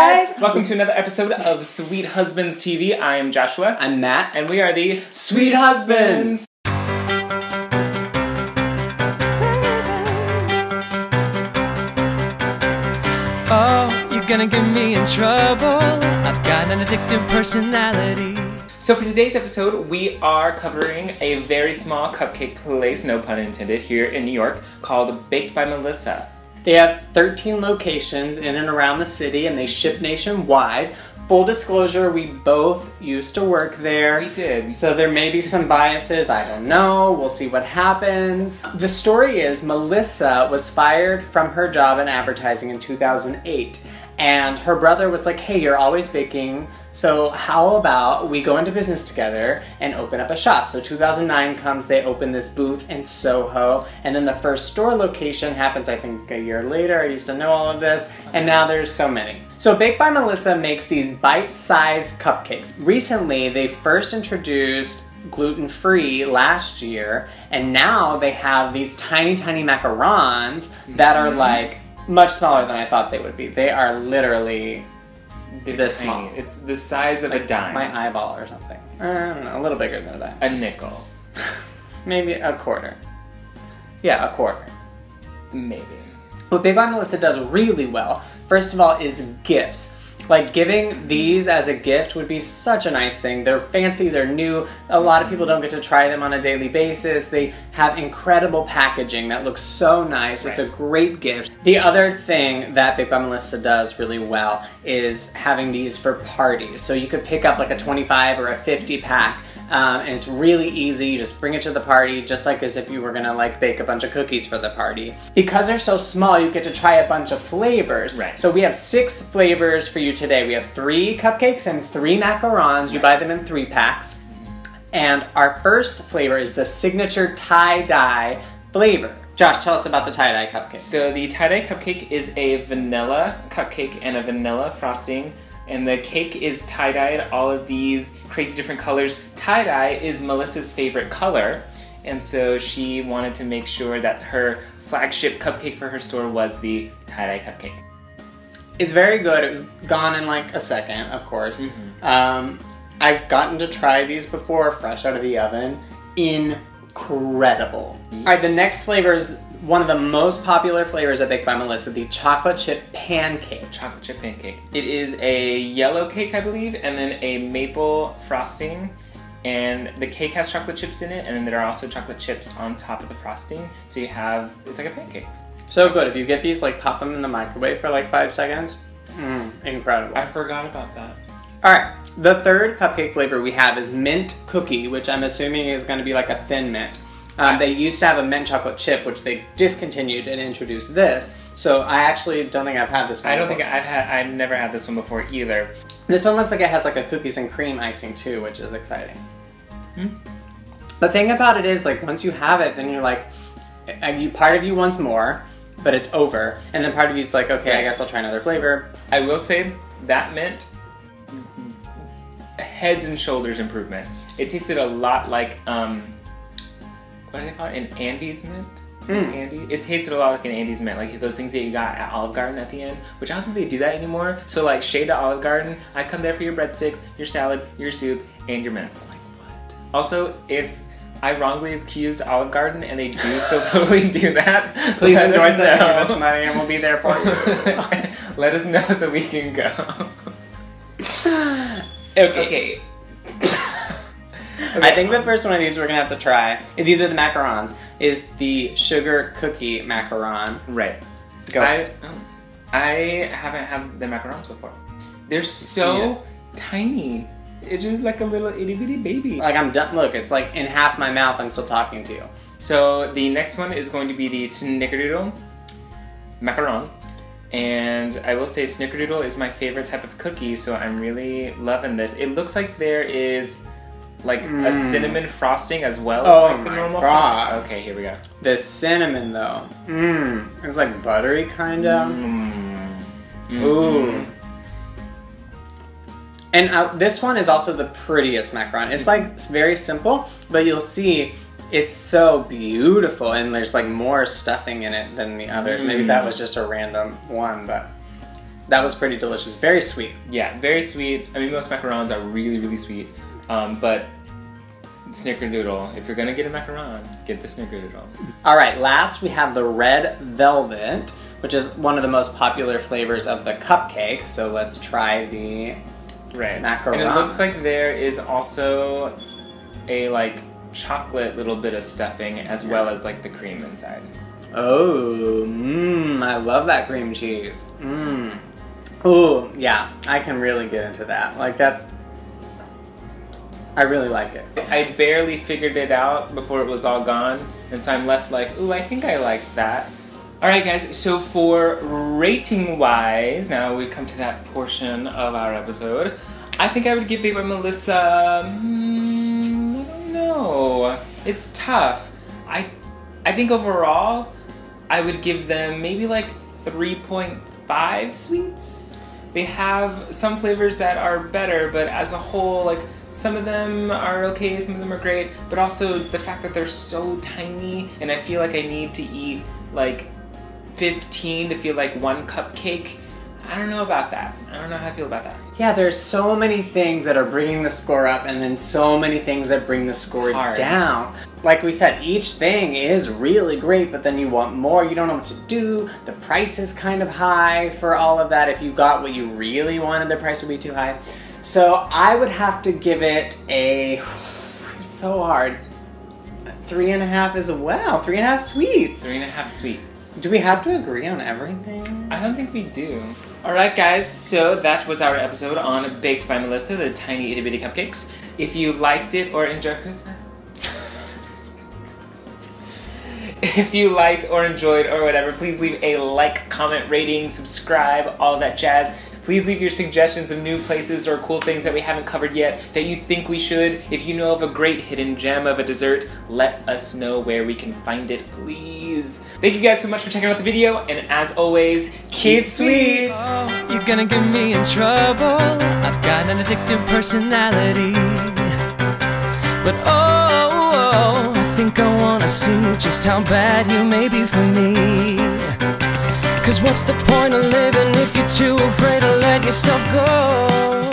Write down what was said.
guys! Welcome to another episode of Sweet Husbands TV. I am Joshua. I'm Matt. And we are the Sweet Husbands! Oh, you're gonna get me in trouble. I've got an addictive personality. So for today's episode, we are covering a very small cupcake place, no pun intended, here in New York called Baked by Melissa. They have 13 locations in and around the city and they ship nationwide. Full disclosure, we both used to work there. We did. So there may be some biases, I don't know. We'll see what happens. The story is Melissa was fired from her job in advertising in 2008. And her brother was like, hey, you're always baking, so how about we go into business together and open up a shop? So 2009 comes, they open this booth in Soho, and then the first store location happens, I think, a year later. I used to know all of this, and now there's so many. So Baked by Melissa makes these bite-sized cupcakes. Recently, they first introduced gluten-free last year, and now they have these tiny, tiny macarons that are mm-hmm. like much smaller than I thought they would be. They are literally They're This tiny. small. It's the size of a dime. my eyeball or something. I don't know, a little bigger than a dime. a nickel. Maybe a quarter. Yeah, a quarter. Maybe. What Big Melissa does really well, first of all, is gifts. Like giving these as a gift would be such a nice thing. They're fancy, they're new. A lot of people don't get to try them on a daily basis. They have incredible packaging that looks so nice. It's a great gift. The other thing that Baked by Melissa does really well is having these for parties. So you could pick up like a 25 or a 50 pack um, and it's really easy. You just bring it to the party, just like as if you were gonna like bake a bunch of cookies for the party. Because they're so small, you get to try a bunch of flavors. Right. So we have six flavors for you today. We have three cupcakes and three macarons. You buy them in three packs. And our first flavor is the signature tie dye flavor. Josh, tell us about the tie dye cupcake. So the tie-dye cupcake is a vanilla cupcake and a vanilla frosting. And the cake is tie-dyed, all of these crazy different colors. Tie-dye is Melissa's favorite color. And so she wanted to make sure that her flagship cupcake for her store was the tie-dye cupcake. It's very good. It was gone in like a second, of course. Um, I've gotten to try these before, fresh out of the oven. Incredible. All right, the next flavor is one of the most popular flavors at Baked by Melissa, the chocolate chip pancake. Chocolate chip pancake. It is a yellow cake, I believe, and then a maple frosting. And the cake has chocolate chips in it, and then there are also chocolate chips on top of the frosting. So you have, it's like a pancake. So good. If you get these, like pop them in the microwave for like five seconds. Mm, incredible. I forgot about that. All right, the third cupcake flavor we have is mint cookie, which I'm assuming is going to be like a thin mint. Um, they used to have a mint chocolate chip, which they discontinued and introduced this. So I actually don't think I've had this one. I don't before. think I've had, I've never had this one before either. This one looks like it has like a cookies and cream icing too, which is exciting. Hmm. The thing about it is, like, once you have it, then you're like, you part of you wants more, but it's over, and then part of you's like, okay, I guess I'll try another flavor. I will say that mint heads and shoulders improvement. It tasted a lot like um, what do they call it? An Andes mint. Mm. Andy. It tasted a lot like an Andes mint, like those things that you got at Olive Garden at the end, which I don't think they do that anymore. So like shade to Olive Garden, I come there for your breadsticks, your salad, your soup, and your mints. Like what? Also, if I wrongly accused Olive Garden and they do still totally do that, Please let us endorse it, give us money, and we'll be there for you. Let us know so we can go. okay. I think the first one of these we're gonna have to try. And these are the macarons. Is the sugar cookie macaron? Right. Go. I, oh, I haven't had the macarons before. They're so Yeah. tiny. It's just like a little itty bitty baby. like I'm done. Look, it's like in half my mouth. I'm still talking to you. So the next one is going to be the Snickerdoodle macaron. And I will say Snickerdoodle is my favorite type of cookie, so I'm really loving this. It looks like there is like a Mm. cinnamon frosting as well as Oh like the normal God. frosting. Okay, here we go. The cinnamon though, mmm, it's like buttery kind of. Mm. Ooh. And uh, this one is also the prettiest macaron. It's like it's very simple, but you'll see it's so beautiful, and there's like more stuffing in it than the others. Maybe that was just a random one, but That was pretty delicious. Very sweet. Yeah, very sweet. I mean, most macarons are really, really sweet. Um, but snickerdoodle, if you're gonna get a macaron, get the snickerdoodle. All right, last we have the red velvet, which is one of the most popular flavors of the cupcake. So let's try the Right. Macaron. And it looks like there is also a like chocolate little bit of stuffing as well as like the cream inside. Oh, mmm, I love that cream cheese. Mmm. Oh, yeah, I can really get into that. Like, that's. I really like it. I barely figured it out before it was all gone, and so I'm left like, ooh, I think I liked that. Alright, guys, so for rating wise, now we've come to that portion of our episode. I think I would give Baked by Melissa. Mm, I don't know. It's tough. I, I think overall, I would give them maybe like 3.5 sweets. They have some flavors that are better, but as a whole, like some of them are okay, some of them are great, but also the fact that they're so tiny, and I feel like I need to eat like 15 to feel like one cupcake. I don't know about that. I don't know how I feel about that. Yeah, there's so many things that are bringing the score up, and then so many things that bring the score down. Like we said, each thing is really great, but then you want more. You don't know what to do. The price is kind of high for all of that. If you got what you really wanted, the price would be too high. So I would have to give it a. It's so hard. Three and a half as well. Three and a half sweets. Three and a half sweets. Do we have to agree on everything? I don't think we do. Alright, guys, so that was our episode on Baked by Melissa, the tiny itty bitty cupcakes. If you liked it or enjoyed it. If you liked or enjoyed or whatever, please leave a like, comment, rating, subscribe, all that jazz. Please leave your suggestions of new places or cool things that we haven't covered yet that you think we should. If you know of a great hidden gem of a dessert, let us know where we can find it, please. Thank you guys so much for checking out the video, and as always, keep sweet! Oh, you're gonna get me in trouble. I've got an addictive personality. But oh, oh, oh I think I wanna see just how bad you may be for me. Cause what's the point of living if you're too afraid to let yourself go?